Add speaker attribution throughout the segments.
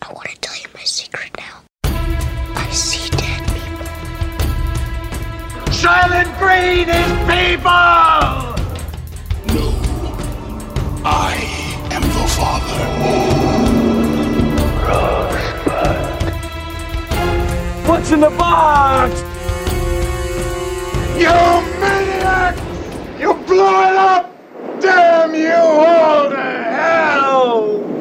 Speaker 1: I want to tell you my secret now. I see dead people.
Speaker 2: Soylent Green is people!
Speaker 3: No. I am the father.
Speaker 2: What's in the box? You maniac! You blew it up! Damn you all to hell!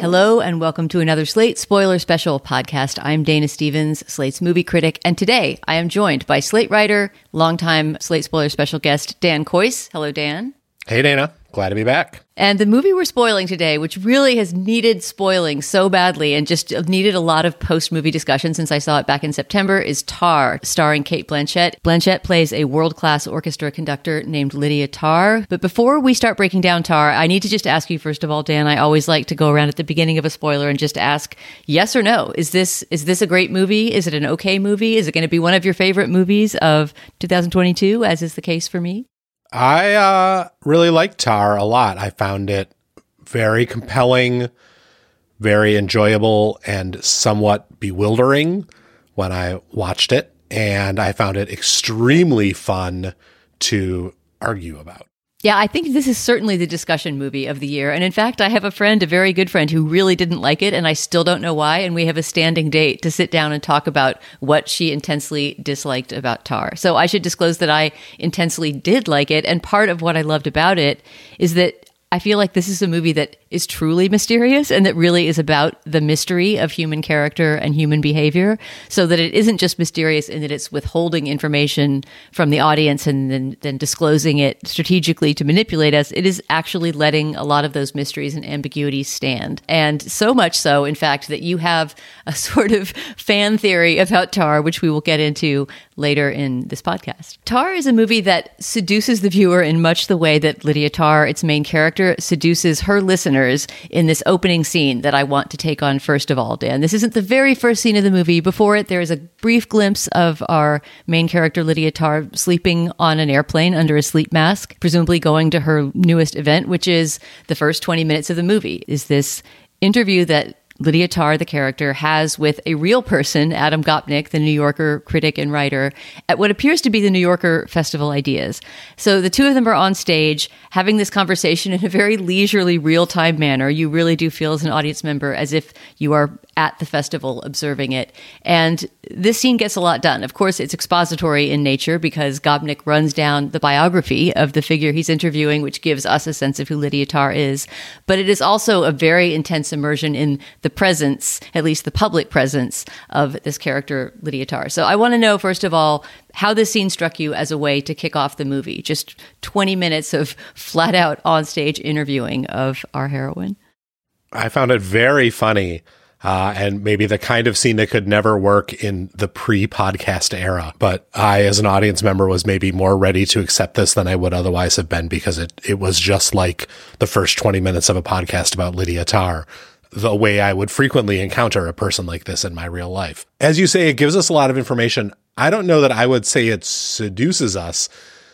Speaker 4: Hello, and welcome to another Slate Spoiler Special podcast. I'm Dana Stevens, Slate's movie critic, and today I am joined by Slate writer, longtime Slate Spoiler Special guest, Dan Kois. Hello, Dan.
Speaker 5: Hey, Dana. Glad to be back.
Speaker 4: And the movie we're spoiling today, which really has needed spoiling so badly and just needed a lot of post movie discussion since I saw it back in September, is Tar, starring Cate Blanchett. Blanchett plays a world class orchestra conductor named Lydia Tar. But before we start breaking down Tar, I need to just ask you, first of all, Dan, I always like to go around at the beginning of a spoiler and just ask yes or no. Is this, is this a great movie? Is it an okay movie? Is it going to be one of your favorite movies of 2022, as is the case for me?
Speaker 5: I uh, really liked Tar a lot. I found it very compelling, very enjoyable, and somewhat bewildering when I watched it. And I found it extremely fun to argue about.
Speaker 4: Yeah, I think this is certainly the discussion movie of the year. And in fact, I have a friend, a very good friend, who really didn't like it, and I still don't know why. And we have a standing date to sit down and talk about what she intensely disliked about Tar. So I should disclose that I intensely did like it. And part of what I loved about it is that I feel like this is a movie that is truly mysterious and that really is about the mystery of human character and human behavior. So that it isn't just mysterious in that it's withholding information from the audience and then, then disclosing it strategically to manipulate us. It is actually letting a lot of those mysteries and ambiguities stand. And so much so, in fact, that you have a sort of fan theory about Tar, which we will get into later in this podcast. Tar is a movie that seduces the viewer in much the way that Lydia Tar, its main character, seduces her listeners in this opening scene that I want to take on first of all, Dan. This isn't the very first scene of the movie. Before it, there is a brief glimpse of our main character, Lydia Tar, sleeping on an airplane under a sleep mask, presumably going to her newest event, which is the first 20 minutes of the movie. Is this interview that Lydia Tar, the character, has with a real person, Adam Gopnik, the New Yorker critic and writer, at what appears to be the New Yorker Festival Ideas. So the two of them are on stage having this conversation in a very leisurely, real time manner. You really do feel as an audience member as if you are at the festival observing it. And this scene gets a lot done. Of course, it's expository in nature because Gopnik runs down the biography of the figure he's interviewing, which gives us a sense of who Lydia Tar is. But it is also a very intense immersion in the presence, at least the public presence, of this character, Lydia Tar. So I want to know, first of all, how this scene struck you as a way to kick off the movie. Just 20 minutes of flat out on stage interviewing of our heroine.
Speaker 5: I found it very funny. Uh, and maybe the kind of scene that could never work in the pre-podcast era. But I, as an audience member, was maybe more ready to accept this than I would otherwise have been because it it was just like the first twenty minutes of a podcast about Lydia Tar. The way I would frequently encounter a person like this in my real life. As you say, it gives us a lot of information. I don't know that I would say it seduces us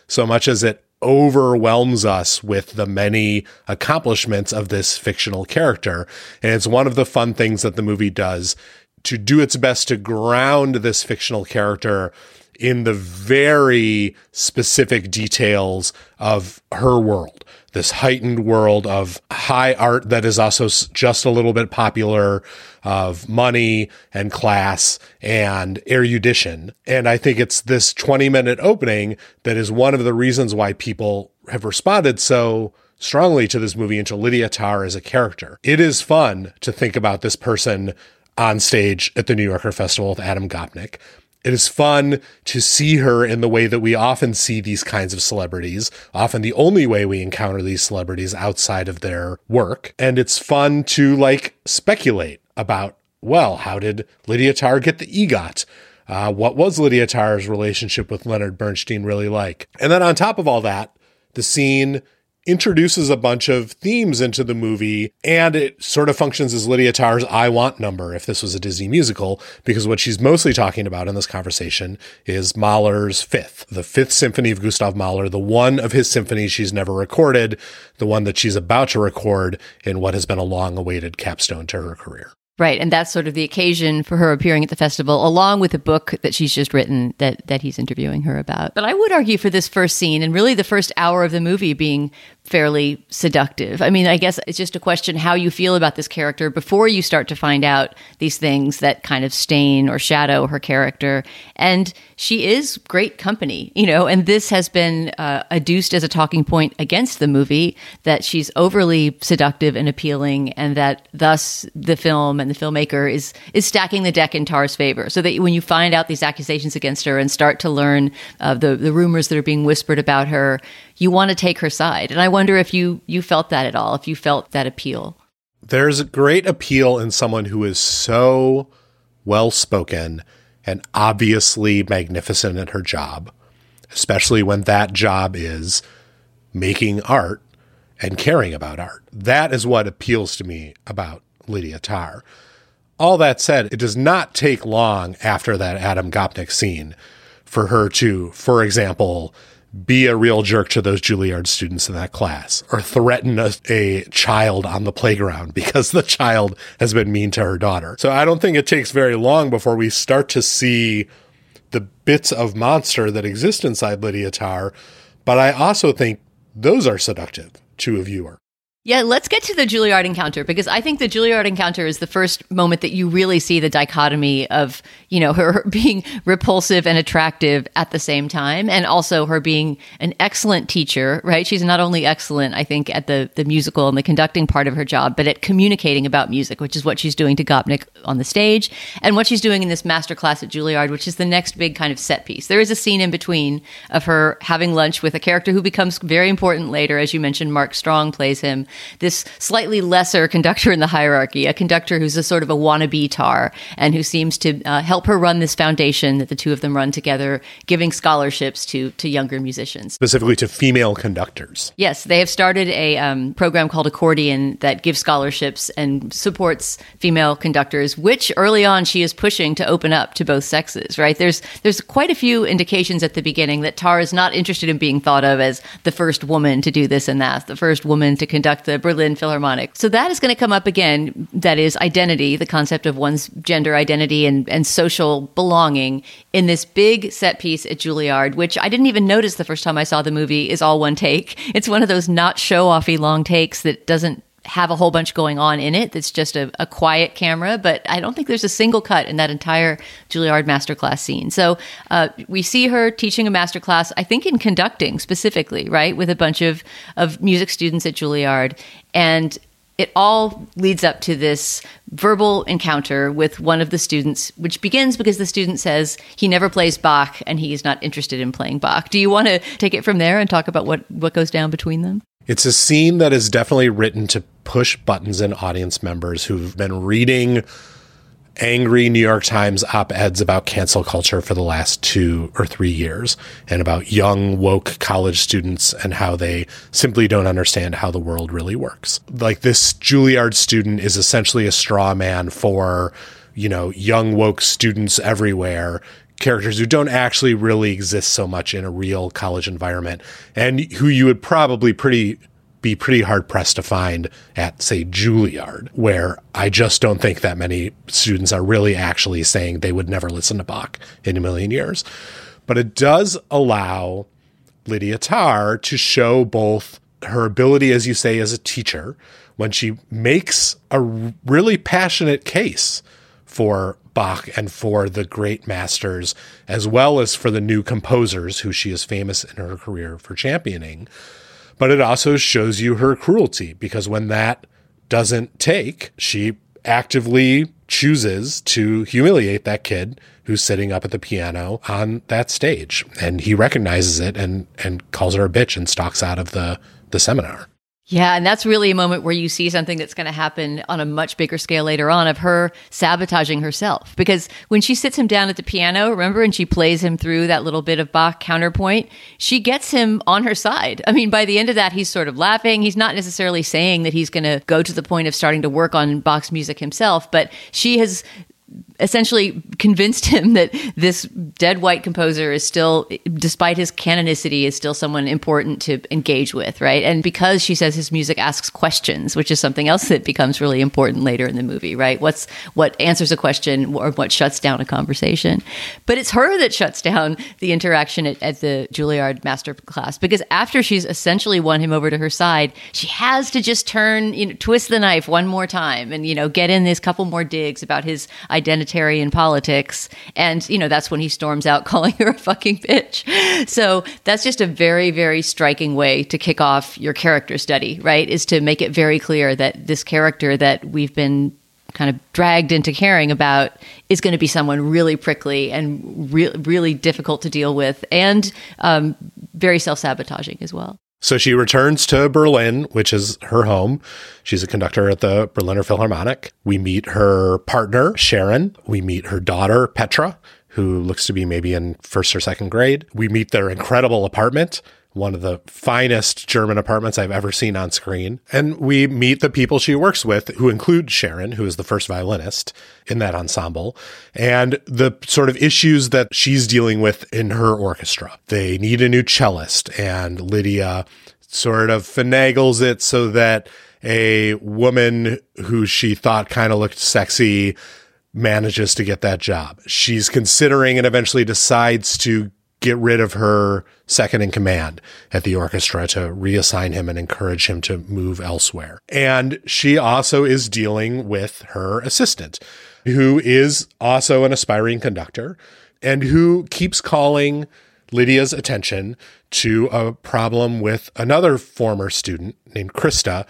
Speaker 5: so much as it overwhelms us with the many accomplishments of this fictional character. And it's one of the fun things that the movie does to do its best to ground this fictional character in the very specific details of her world. This heightened world of high art that is also just a little bit popular, of money and class and erudition. And I think it's this 20 minute opening that is one of the reasons why people have responded so strongly to this movie and to Lydia Tar as a character. It is fun to think about this person on stage at the New Yorker Festival with Adam Gopnik. It is fun to see her in the way that we often see these kinds of celebrities, often the only way we encounter these celebrities outside of their work. And it's fun to like speculate about, well, how did Lydia Tar get the EGOT? Uh, what was Lydia Tar's relationship with Leonard Bernstein really like? And then on top of all that, the scene introduces a bunch of themes into the movie and it sort of functions as Lydia Tar's I want number if this was a Disney musical, because what she's mostly talking about in this conversation is Mahler's fifth, the fifth symphony of Gustav Mahler, the one of his symphonies she's never recorded, the one that she's about to record in what has been a long awaited capstone to her career.
Speaker 4: Right, and that's sort of the occasion for her appearing at the festival, along with a book that she's just written that that he's interviewing her about. But I would argue for this first scene, and really the first hour of the movie being fairly seductive. I mean, I guess it's just a question how you feel about this character before you start to find out these things that kind of stain or shadow her character. And she is great company, you know, and this has been uh, adduced as a talking point against the movie that she's overly seductive and appealing, and that thus the film and the filmmaker is is stacking the deck in Tar's favor. So that when you find out these accusations against her and start to learn uh, the the rumors that are being whispered about her, you want to take her side. And I wonder if you you felt that at all, if you felt that appeal.
Speaker 5: There's a great appeal in someone who is so well spoken and obviously magnificent at her job, especially when that job is making art and caring about art. That is what appeals to me about Lydia Tar. All that said, it does not take long after that Adam Gopnik scene for her to, for example, be a real jerk to those Juilliard students in that class or threaten a, a, child on the playground because the child has been mean to her daughter. So I don't think it takes very long before we start to see the bits of monster that exist inside Lydia Tar. But I also think those are seductive to a viewer.
Speaker 4: Yeah, let's get to the Juilliard encounter because I think the Juilliard encounter is the first moment that you really see the dichotomy of, you know, her being repulsive and attractive at the same time and also her being an excellent teacher, right? She's not only excellent, I think, at the, the musical and the conducting part of her job, but at communicating about music, which is what she's doing to Gopnik on the stage and what she's doing in this master class at Juilliard, which is the next big kind of set piece. There is a scene in between of her having lunch with a character who becomes very important later. As you mentioned, Mark Strong plays him this slightly lesser conductor in the hierarchy, a conductor who's a sort of a wannabe tar and who seems to uh, help her run this foundation that the two of them run together, giving scholarships to to younger musicians,
Speaker 5: specifically to female conductors.
Speaker 4: Yes, they have started a um, program called Accordion that gives scholarships and supports female conductors, which early on she is pushing to open up to both sexes. Right there's there's quite a few indications at the beginning that Tar is not interested in being thought of as the first woman to do this and that, the first woman to conduct the Berlin Philharmonic. So that is going to come up again. That is identity, the concept of one's gender identity and, and social belonging in this big set piece at Juilliard, which I didn't even notice the first time I saw the movie is all one take. It's one of those not show offy long takes that doesn't have a whole bunch going on in it. That's just a, a, quiet camera, but I don't think there's a single cut in that entire Juilliard masterclass scene. So uh, we see her teaching a masterclass, I think in conducting specifically, right, with a bunch of, of music students at Juilliard. And it all leads up to this verbal encounter with one of the students, which begins because the student says he never plays Bach and he's not interested in playing Bach. Do you want to take it from there and talk about what, what goes down between them?
Speaker 5: It's a scene that is definitely written to push buttons in audience members who've been reading angry New York Times op eds about cancel culture for the last two or three years and about young, woke college students and how they simply don't understand how the world really works. Like this Juilliard student is essentially a straw man for, you know, young, woke students everywhere characters who don't actually really exist so much in a real college environment and who you would probably pretty be pretty hard pressed to find at, say, Juilliard, where I just don't think that many students are really actually saying they would never listen to Bach in a million years. But it does allow Lydia Tar to show both her ability, as you say, as a teacher, when she makes a really passionate case for Bach and for the great masters, as well as for the new composers who she is famous in her career for championing. But it also shows you her cruelty because when that doesn't take, she actively chooses to humiliate that kid who's sitting up at the piano on that stage. And he recognizes it and and calls her a bitch and stalks out of the the seminar
Speaker 4: Yeah, and that's really a moment where you see something that's going to happen on a much bigger scale later on of her sabotaging herself. Because when she sits him down at the piano, remember, and she plays him through that little bit of Bach counterpoint, she gets him on her side. I mean, by the end of that, he's sort of laughing. He's not necessarily saying that he's going to go to the point of starting to work on Bach's music himself, but she has essentially convinced him that this dead white composer is still despite his canonicity is still someone important to engage with right? And because she says his music asks questions which is something else that becomes really important later in the movie right? What's what answers a question or what shuts down a conversation. But it's her that shuts down the interaction at, at the juilliard master class because after she's essentially won him over to her side she has to just turn you know twist the knife one more time and you know get in this couple more digs about his identitarian politics. And, you know, that's when he storms out calling her a fucking bitch. So that's just a very, very striking way to kick off your character study, right? Is to make it very clear that this character that we've been kind of dragged into caring about is going to be someone really prickly and re- really difficult to deal with and um, very self sabotaging as well.
Speaker 5: So she returns to Berlin, which is her home. She's a conductor at the Berliner Philharmonic. We meet her partner, Sharon. We meet her daughter, Petra, who looks to be maybe in first or second grade. We meet their incredible apartment one of the finest German apartments I've ever seen on screen. And we meet the people she works with, who include Sharon, who is the first violinist in that ensemble, and the sort of issues that she's dealing with in her orchestra. They need a new cellist, and Lydia sort of finagles it so that a woman who she thought kind of looked sexy manages to get that job. She's considering and eventually decides to get rid of her second in command at the orchestra to reassign him and encourage him to move elsewhere. And she also is dealing with her assistant, who is also an aspiring conductor and who keeps calling Lydia's attention to a problem with another former student named Krista,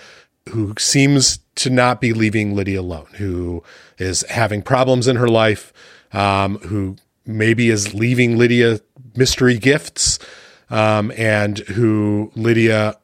Speaker 5: who seems to not be leaving Lydia alone, who is having problems in her life, um, who maybe is leaving Lydia mystery gifts, um, and who Lydia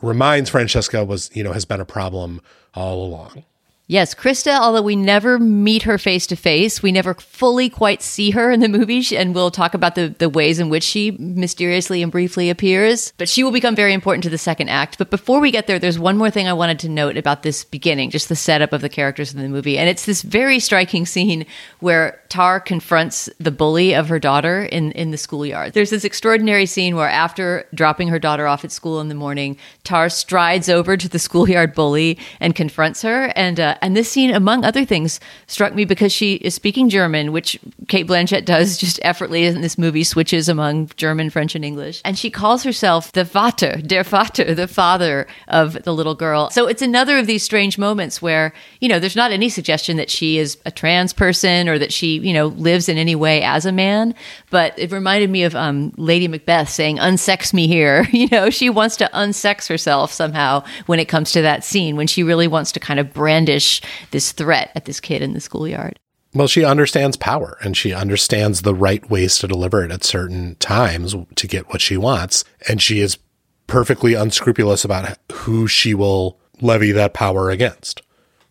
Speaker 5: reminds Francesca was, you know, has been a problem all along.
Speaker 4: Yes, Krista, although we never meet her face to face, we never fully quite see her in the movie, and we'll talk about the, the ways in which she mysteriously and briefly appears. But she will become very important to the second act. But before we get there, there's one more thing I wanted to note about this beginning, just the setup of the characters in the movie. And it's this very striking scene where Tar confronts the bully of her daughter in, in the schoolyard. There's this extraordinary scene where, after dropping her daughter off at school in the morning, Tar strides over to the schoolyard bully and confronts her. And uh, and this scene, among other things, struck me because she is speaking German, which Cate Blanchett does just effortlessly in this movie, switches among German, French, and English. And she calls herself the Vater, der Vater, the father of the little girl. So it's another of these strange moments where, you know, there's not any suggestion that she is a trans person or that she, you know, lives in any way as a man. But it reminded me of um, Lady Macbeth saying, unsex me here. You know, she wants to unsex herself somehow when it comes to that scene, when she really wants to kind of brandish this threat at this kid in the schoolyard.
Speaker 5: Well, she understands power and she understands the right ways to deliver it at certain times to get what she wants. And she is perfectly unscrupulous about who she will levy that power against,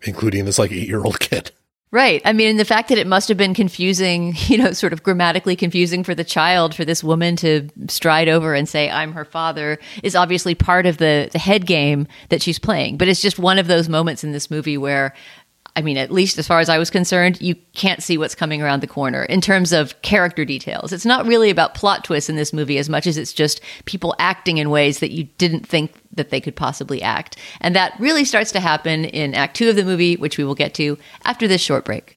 Speaker 5: including this like eight year old kid.
Speaker 4: Right. I mean, the fact that it must have been confusing, you know, sort of grammatically confusing for the child, for this woman to stride over and say, I'm her father, is obviously part of the, the head game that she's playing. But it's just one of those moments in this movie where I mean, at least as far as I was concerned, you can't see what's coming around the corner in terms of character details. It's not really about plot twists in this movie as much as it's just people acting in ways that you didn't think that they could possibly act. And that really starts to happen in Act Two of the movie, which we will get to after this short break.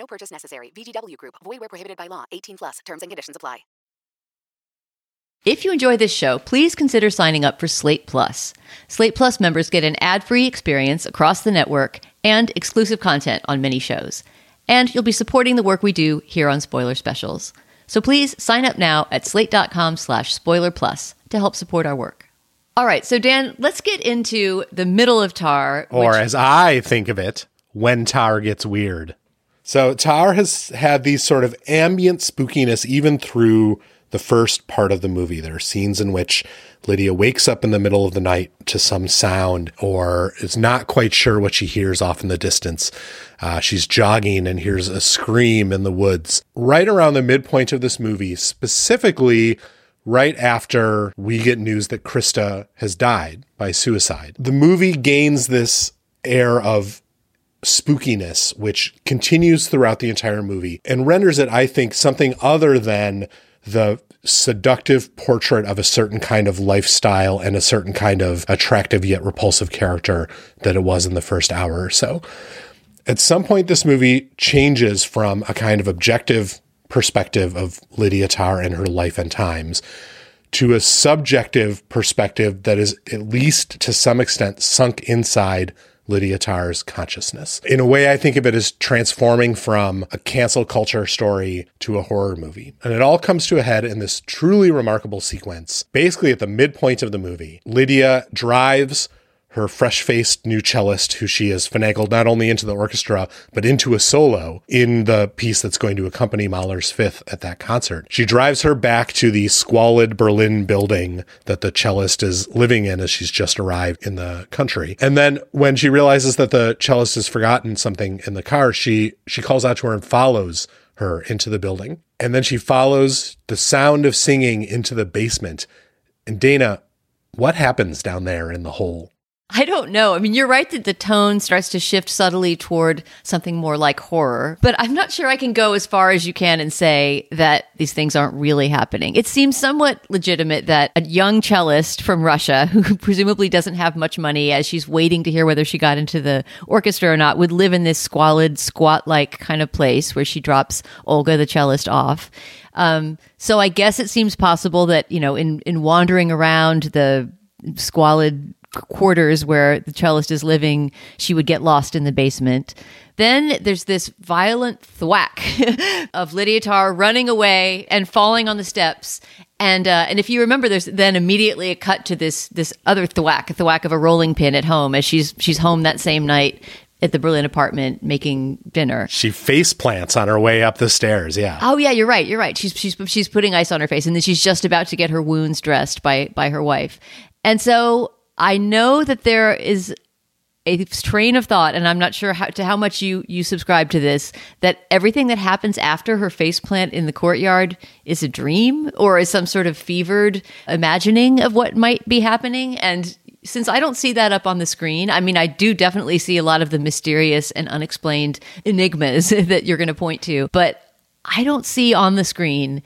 Speaker 6: No purchase necessary. VGW Group. Void where prohibited by law. 18 plus. Terms and conditions apply.
Speaker 4: If you enjoy this show, please consider signing up for Slate Plus. Slate Plus members get an ad-free experience across the network and exclusive content on many shows. And you'll be supporting the work we do here on Spoiler Specials. So please sign up now at slate.com slash spoiler plus to help support our work. All right, so Dan, let's get into the middle of Tar.
Speaker 5: Or
Speaker 4: which-
Speaker 5: as I think of it, when Tar gets weird. So Tar has had these sort of ambient spookiness even through the first part of the movie. There are scenes in which Lydia wakes up in the middle of the night to some sound or is not quite sure what she hears off in the distance. Uh, she's jogging and hears a scream in the woods. Right around the midpoint of this movie, specifically right after we get news that Krista has died by suicide, the movie gains this air of spookiness, which continues throughout the entire movie and renders it, I think, something other than the seductive portrait of a certain kind of lifestyle and a certain kind of attractive yet repulsive character that it was in the first hour or so. At some point, this movie changes from a kind of objective perspective of Lydia Tar and her life and times to a subjective perspective that is at least to some extent sunk inside Lydia Tar's consciousness. In a way, I think of it as transforming from a cancel culture story to a horror movie. And it all comes to a head in this truly remarkable sequence. Basically, at the midpoint of the movie, Lydia drives her fresh faced new cellist, who she has finagled not only into the orchestra, but into a solo in the piece that's going to accompany Mahler's fifth at that concert. She drives her back to the squalid Berlin building that the cellist is living in as she's just arrived in the country. And then when she realizes that the cellist has forgotten something in the car, she, she calls out to her and follows her into the building. And then she follows the sound of singing into the basement. And Dana, what happens down there in the hole?
Speaker 4: I don't know. I mean, you're right that the tone starts to shift subtly toward something more like horror, but I'm not sure I can go as far as you can and say that these things aren't really happening. It seems somewhat legitimate that a young cellist from Russia, who presumably doesn't have much money as she's waiting to hear whether she got into the orchestra or not, would live in this squalid, squat like kind of place where she drops Olga, the cellist, off. Um, so I guess it seems possible that, you know, in, in wandering around the squalid quarters where the cellist is living, she would get lost in the basement. Then there's this violent thwack of Lydia Tar running away and falling on the steps. And uh, and if you remember, there's then immediately a cut to this this other thwack, a thwack of a rolling pin at home as she's she's home that same night at the Berlin apartment making dinner.
Speaker 5: She face plants on her way up the stairs. Yeah.
Speaker 4: Oh yeah, you're right. You're right. She's she's she's putting ice on her face, and then she's just about to get her wounds dressed by by her wife. And so I know that there is a train of thought, and I'm not sure how, to how much you you subscribe to this. That everything that happens after her faceplant in the courtyard is a dream, or is some sort of fevered imagining of what might be happening. And since I don't see that up on the screen, I mean, I do definitely see a lot of the mysterious and unexplained enigmas that you're going to point to, but I don't see on the screen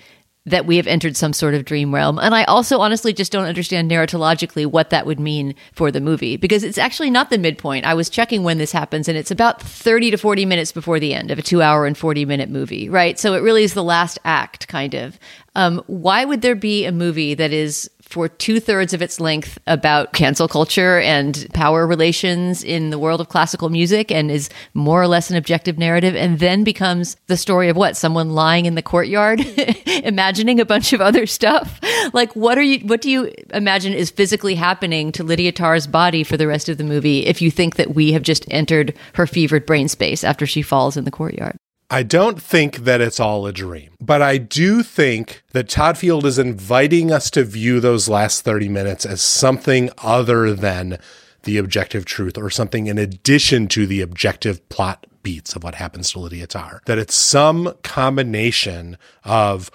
Speaker 4: that we have entered some sort of dream realm. And I also honestly just don't understand narratologically what that would mean for the movie because it's actually not the midpoint. I was checking when this happens and it's about 30 to 40 minutes before the end of a two hour and 40 minute movie, right? So it really is the last act, kind of. Um, why would there be a movie that is for two thirds of its length about cancel culture and power relations in the world of classical music and is more or less an objective narrative and then becomes the story of what? Someone lying in the courtyard imagining a bunch of other stuff? Like what are you what do you imagine is physically happening to lydia tarr's body for the rest of the movie if you think that we have just entered her fevered brain space after she falls in the courtyard
Speaker 5: I don't think that it's all a dream, but I do think that Todd Field is inviting us to view those last 30 minutes as something other than the objective truth or something in addition to the objective plot beats of what happens to Lydia Tar. That it's some combination of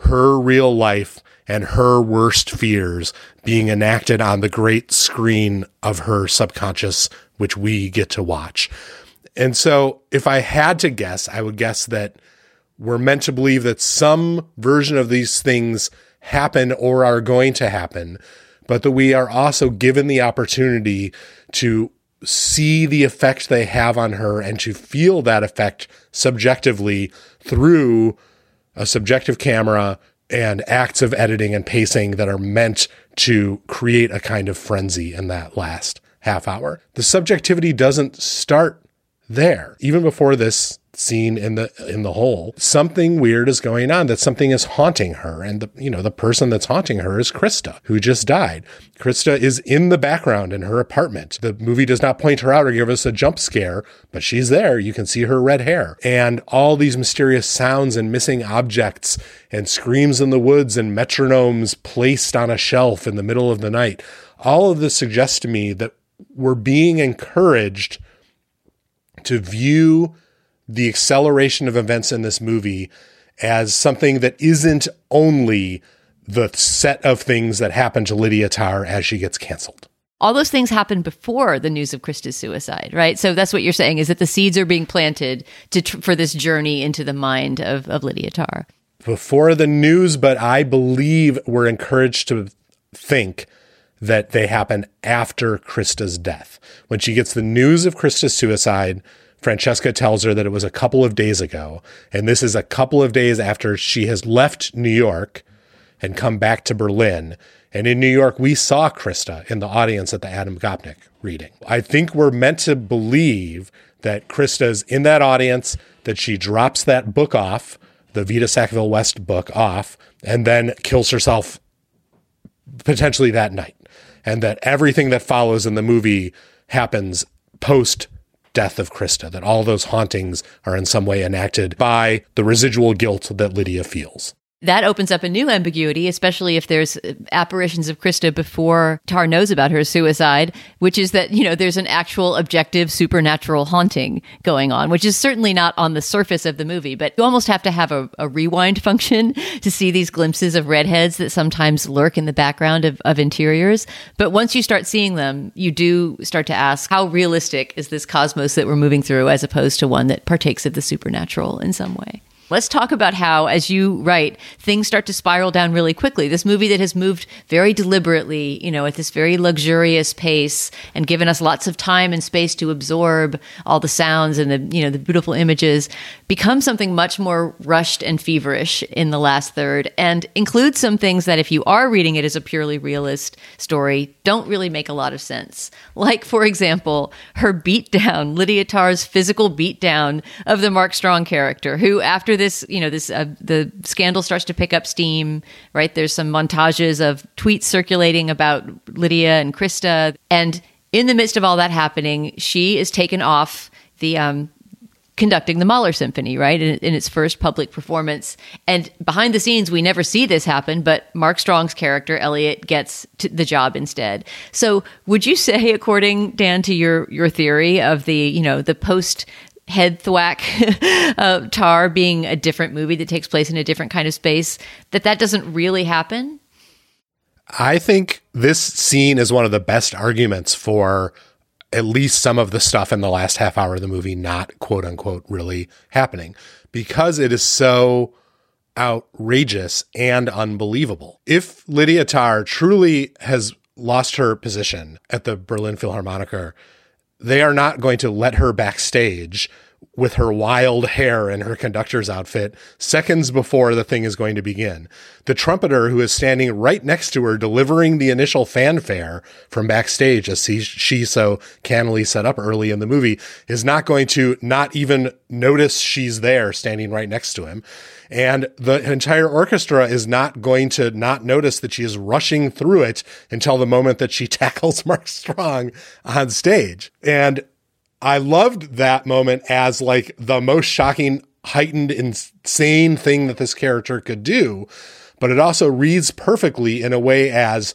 Speaker 5: her real life and her worst fears being enacted on the great screen of her subconscious, which we get to watch. And so if I had to guess, I would guess that we're meant to believe that some version of these things happen or are going to happen, but that we are also given the opportunity to see the effect they have on her and to feel that effect subjectively through a subjective camera and acts of editing and pacing that are meant to create a kind of frenzy in that last half hour. The subjectivity doesn't start there. Even before this scene in the in the hole something weird is going on that something is haunting her. And the you know the person that's haunting her is krista who just died. Krista is in the background in her apartment. The movie does not point her out or give us a jump scare but she's there. You can see her red hair. And all these mysterious sounds and missing objects and screams in the woods and metronomes placed on a shelf in the middle of the night. All of this suggests to me that we're being encouraged to view the acceleration of events in this movie as something that isn't only the set of things that happen to Lydia Tar as she gets canceled.
Speaker 4: All those things happened before the news of Krista's suicide, right? So that's what you're saying is that the seeds are being planted to tr- for this journey into the mind of, of Lydia Tar.
Speaker 5: Before the news, but I believe we're encouraged to think that they happen after Krista's death. When she gets the news of Krista's suicide, Francesca tells her that it was a couple of days ago. And this is a couple of days after she has left New York and come back to Berlin. And in New York, we saw Krista in the audience at the Adam Gopnik reading. I think we're meant to believe that Krista's in that audience, that she drops that book off, the Vita Sackville West book off, and then kills herself potentially that night. And that everything that follows in the movie happens post death of Krista, that all those hauntings are in some way enacted by the residual guilt that Lydia feels
Speaker 4: that opens up a new ambiguity, especially if there's uh, apparitions of Krista before Tar knows about her suicide, which is that, you know, there's an actual objective supernatural haunting going on, which is certainly not on the surface of the movie, but you almost have to have a, a rewind function to see these glimpses of redheads that sometimes lurk in the background of, of interiors. But once you start seeing them, you do start to ask, how realistic is this cosmos that we're moving through as opposed to one that partakes of the supernatural in some way? Let's talk about how, as you write, things start to spiral down really quickly. This movie that has moved very deliberately, you know, at this very luxurious pace and given us lots of time and space to absorb all the sounds and the, you know, the beautiful images becomes something much more rushed and feverish in the last third and includes some things that if you are reading it as a purely realist story, don't really make a lot of sense. Like, for example, her beatdown, Lydia Tar's physical beatdown of the Mark Strong character, who after this, you know, this uh, the scandal starts to pick up steam, right? There's some montages of tweets circulating about Lydia and Krista, and in the midst of all that happening, she is taken off the um, conducting the Mahler Symphony, right, in, in, its first public performance. And behind the scenes, we never see this happen, but Mark Strong's character Elliot gets the job instead. So, would you say, according Dan to your your theory of the you know the post head thwack uh, Tar being a different movie that takes place in a different kind of space, that that doesn't really happen?
Speaker 5: I think this scene is one of the best arguments for at least some of the stuff in the last half hour of the movie not quote unquote really happening because it is so outrageous and unbelievable. If Lydia tar truly has lost her position at the Berlin Philharmoniker they are not going to let her backstage with her wild hair and her conductor's outfit seconds before the thing is going to begin. The trumpeter who is standing right next to her delivering the initial fanfare from backstage as she, so cannily set up early in the movie is not going to not even notice she's there standing right next to him. And the entire orchestra is not going to not notice that she is rushing through it until the moment that she tackles Mark Strong on stage. And I loved that moment as like the most shocking, heightened, insane thing that this character could do. But it also reads perfectly in a way as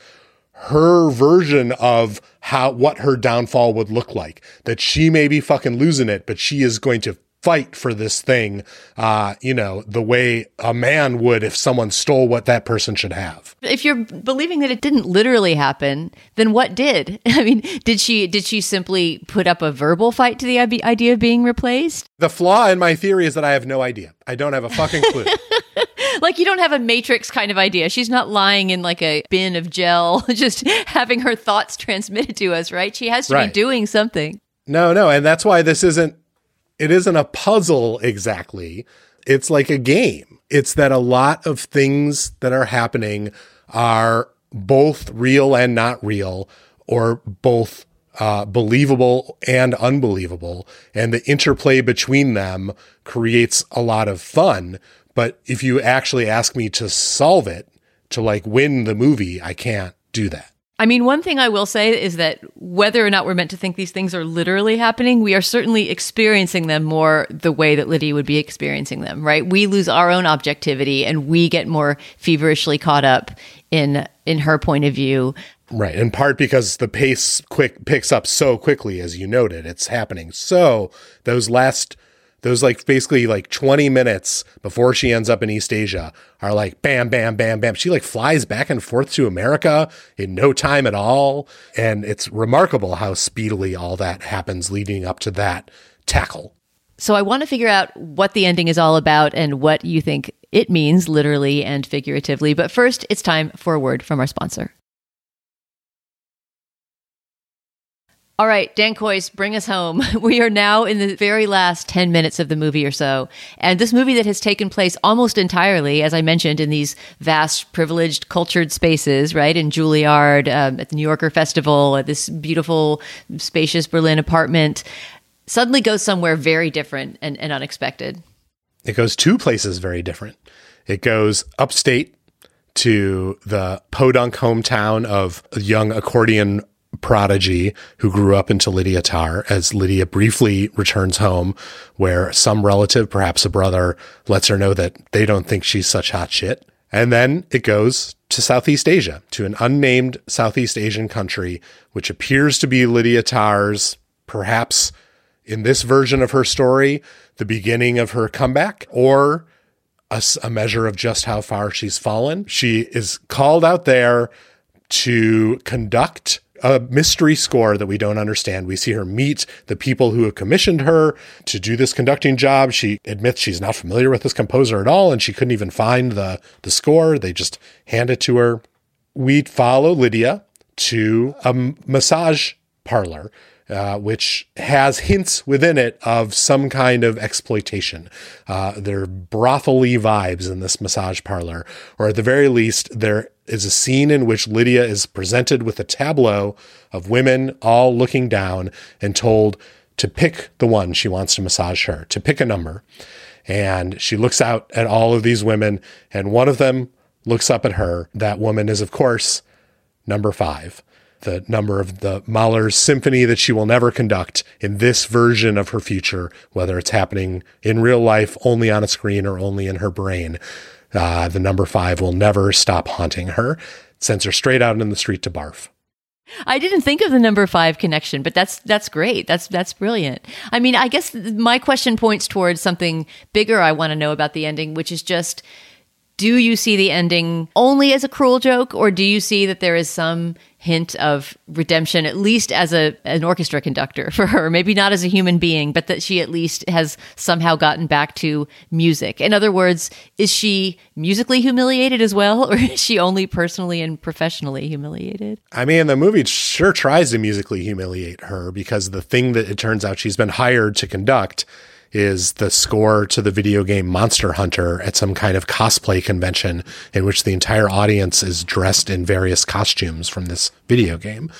Speaker 5: her version of how what her downfall would look like. That she may be fucking losing it, but she is going to fight for this thing, uh, you know, the way a man would if someone stole what that person should have.
Speaker 4: If you're believing that it didn't literally happen, then what did? I mean, did she did she simply put up a verbal fight to the idea of being replaced?
Speaker 5: The flaw in my theory is that I have no idea. I don't have a fucking clue.
Speaker 4: like you don't have a matrix kind of idea. She's not lying in like a bin of gel, just having her thoughts transmitted to us, right? She has to
Speaker 5: Right.
Speaker 4: be doing something.
Speaker 5: No, no, and that's why this isn't it isn't a puzzle exactly. It's like a game. It's that a lot of things that are happening are both real and not real or both uh, believable and unbelievable and the interplay between them creates a lot of fun but if you actually ask me to solve it to like win the movie i can't do that
Speaker 4: I mean, one thing I will say is that whether or not we're meant to think these things are literally happening, we are certainly experiencing them more the way that Lydia would be experiencing them, right? We lose our own objectivity and we get more feverishly caught up in in her point of view.
Speaker 5: Right. In part because the pace quick picks up so quickly, as you noted, it's happening. So those last, those like basically like 20 minutes before she ends up in East Asia are like bam, bam, bam, bam. She like flies back and forth to America in no time at all. And it's remarkable how speedily all that happens leading up to that tackle.
Speaker 4: So I want to figure out what the ending is all about and what you think it means literally and figuratively. But first, it's time for a word from our sponsor. All right, Dan Kois, bring us home. We are now in the very last 10 minutes of the movie or so. And this movie that has taken place almost entirely, as I mentioned, in these vast, privileged, cultured spaces, right? In Juilliard, um, at the New Yorker Festival, at this beautiful, spacious Berlin apartment, suddenly goes somewhere very different and, and unexpected.
Speaker 5: It goes two places very different. It goes upstate to the podunk hometown of a young accordion prodigy who grew up into Lydia Tar as Lydia briefly returns home where some relative, perhaps a brother, lets her know that they don't think she's such hot shit. And then it goes to Southeast Asia, to an unnamed Southeast Asian country, which appears to be Lydia Tar's, perhaps in this version of her story, the beginning of her comeback, or a measure of just how far she's fallen. She is called out there to conduct a mystery score that we don't understand. We see her meet the people who have commissioned her to do this conducting job. She admits she's not familiar with this composer at all, and she couldn't even find the, the score. They just hand it to her. We follow Lydia to a massage parlor uh, which has hints within it of some kind of exploitation. Uh, there are brothely vibes in this massage parlor, or at the very least, there is a scene in which Lydia is presented with a tableau of women all looking down and told to pick the one she wants to massage her, to pick a number. And she looks out at all of these women, and one of them looks up at her. That woman is, of course, number five, the number of the Mahler's symphony that she will never conduct in this version of her future, whether it's happening in real life, only on a screen, or only in her brain. Uh, the number five will never stop haunting her, sends her straight out in the street to barf.
Speaker 4: I didn't think of the number five connection, but that's that's great. That's that's brilliant. I mean, I guess my question points towards something bigger. I want to know about the ending, which is just: Do you see the ending only as a cruel joke, or do you see that there is some hint of redemption, at least as a an orchestra conductor for her? Maybe not as a human being, but that she at least has somehow gotten back to music. In other words, is she musically humiliated as well, or is she only personally and professionally humiliated?
Speaker 5: I mean, the movie sure tries to musically humiliate her because the thing that it turns out she's been hired to conduct is the score to the video game Monster Hunter at some kind of cosplay convention in which the entire audience is dressed in various costumes from this video game.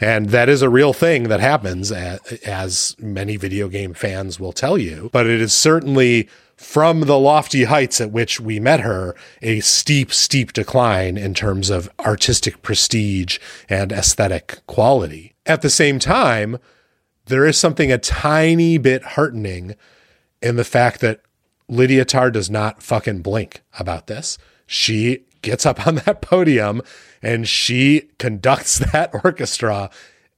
Speaker 5: And that is a real thing that happens, as many video game fans will tell you. But it is certainly from the lofty heights at which we met her, a steep, steep decline in terms of artistic prestige and aesthetic quality. At the same time, there is something a tiny bit heartening in the fact that Lydia Tar does not fucking blink about this. She gets up on that podium and she conducts that orchestra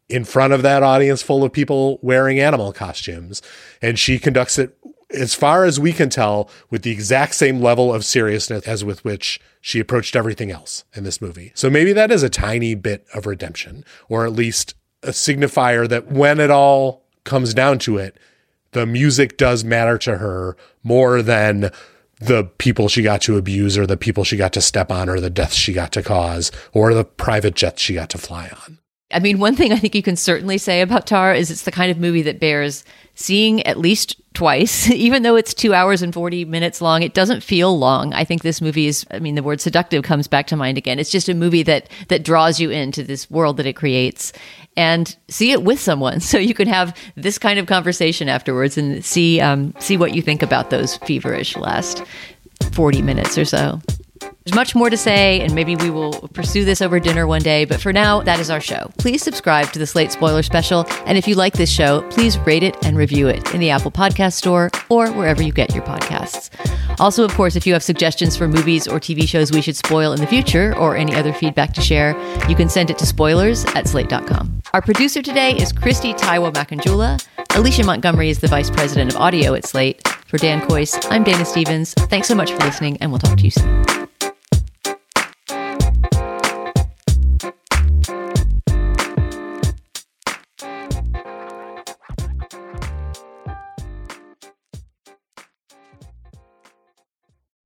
Speaker 5: in front of that audience full of people wearing animal costumes. And she conducts it as far as we can tell, with the exact same level of seriousness as with which she approached everything else in this movie. So maybe that is a tiny bit of redemption, or at least a signifier that when it all comes down to it, the music does matter to her more than the people she got to abuse or the people she got to step on or the deaths she got to cause or the private jets she got to fly on.
Speaker 4: I mean, one thing I think you can certainly say about Tar is it's the kind of movie that bears seeing at least twice. Even though it's two hours and 40 minutes long, it doesn't feel long. I think this movie is, I mean, the word seductive comes back to mind again. It's just a movie that, that draws you into this world that it creates and see it with someone. So you can have this kind of conversation afterwards and see, um, see what you think about those feverish last 40 minutes or so. There's much more to say, and maybe we will pursue this over dinner one day, but for now, that is our show. Please subscribe to the Slate Spoiler Special, and if you like this show, please rate it and review it in the Apple Podcast Store or wherever you get your podcasts. Also, of course, if you have suggestions for movies or TV shows we should spoil in the future, or any other feedback to share, you can send it to spoilers at slate.com. Our producer today is Christy Taiwo Makanjuola. Alicia Montgomery is the Vice President of Audio at Slate. For Dan Kois, I'm Dana Stevens. Thanks so much for listening, and we'll talk to you soon.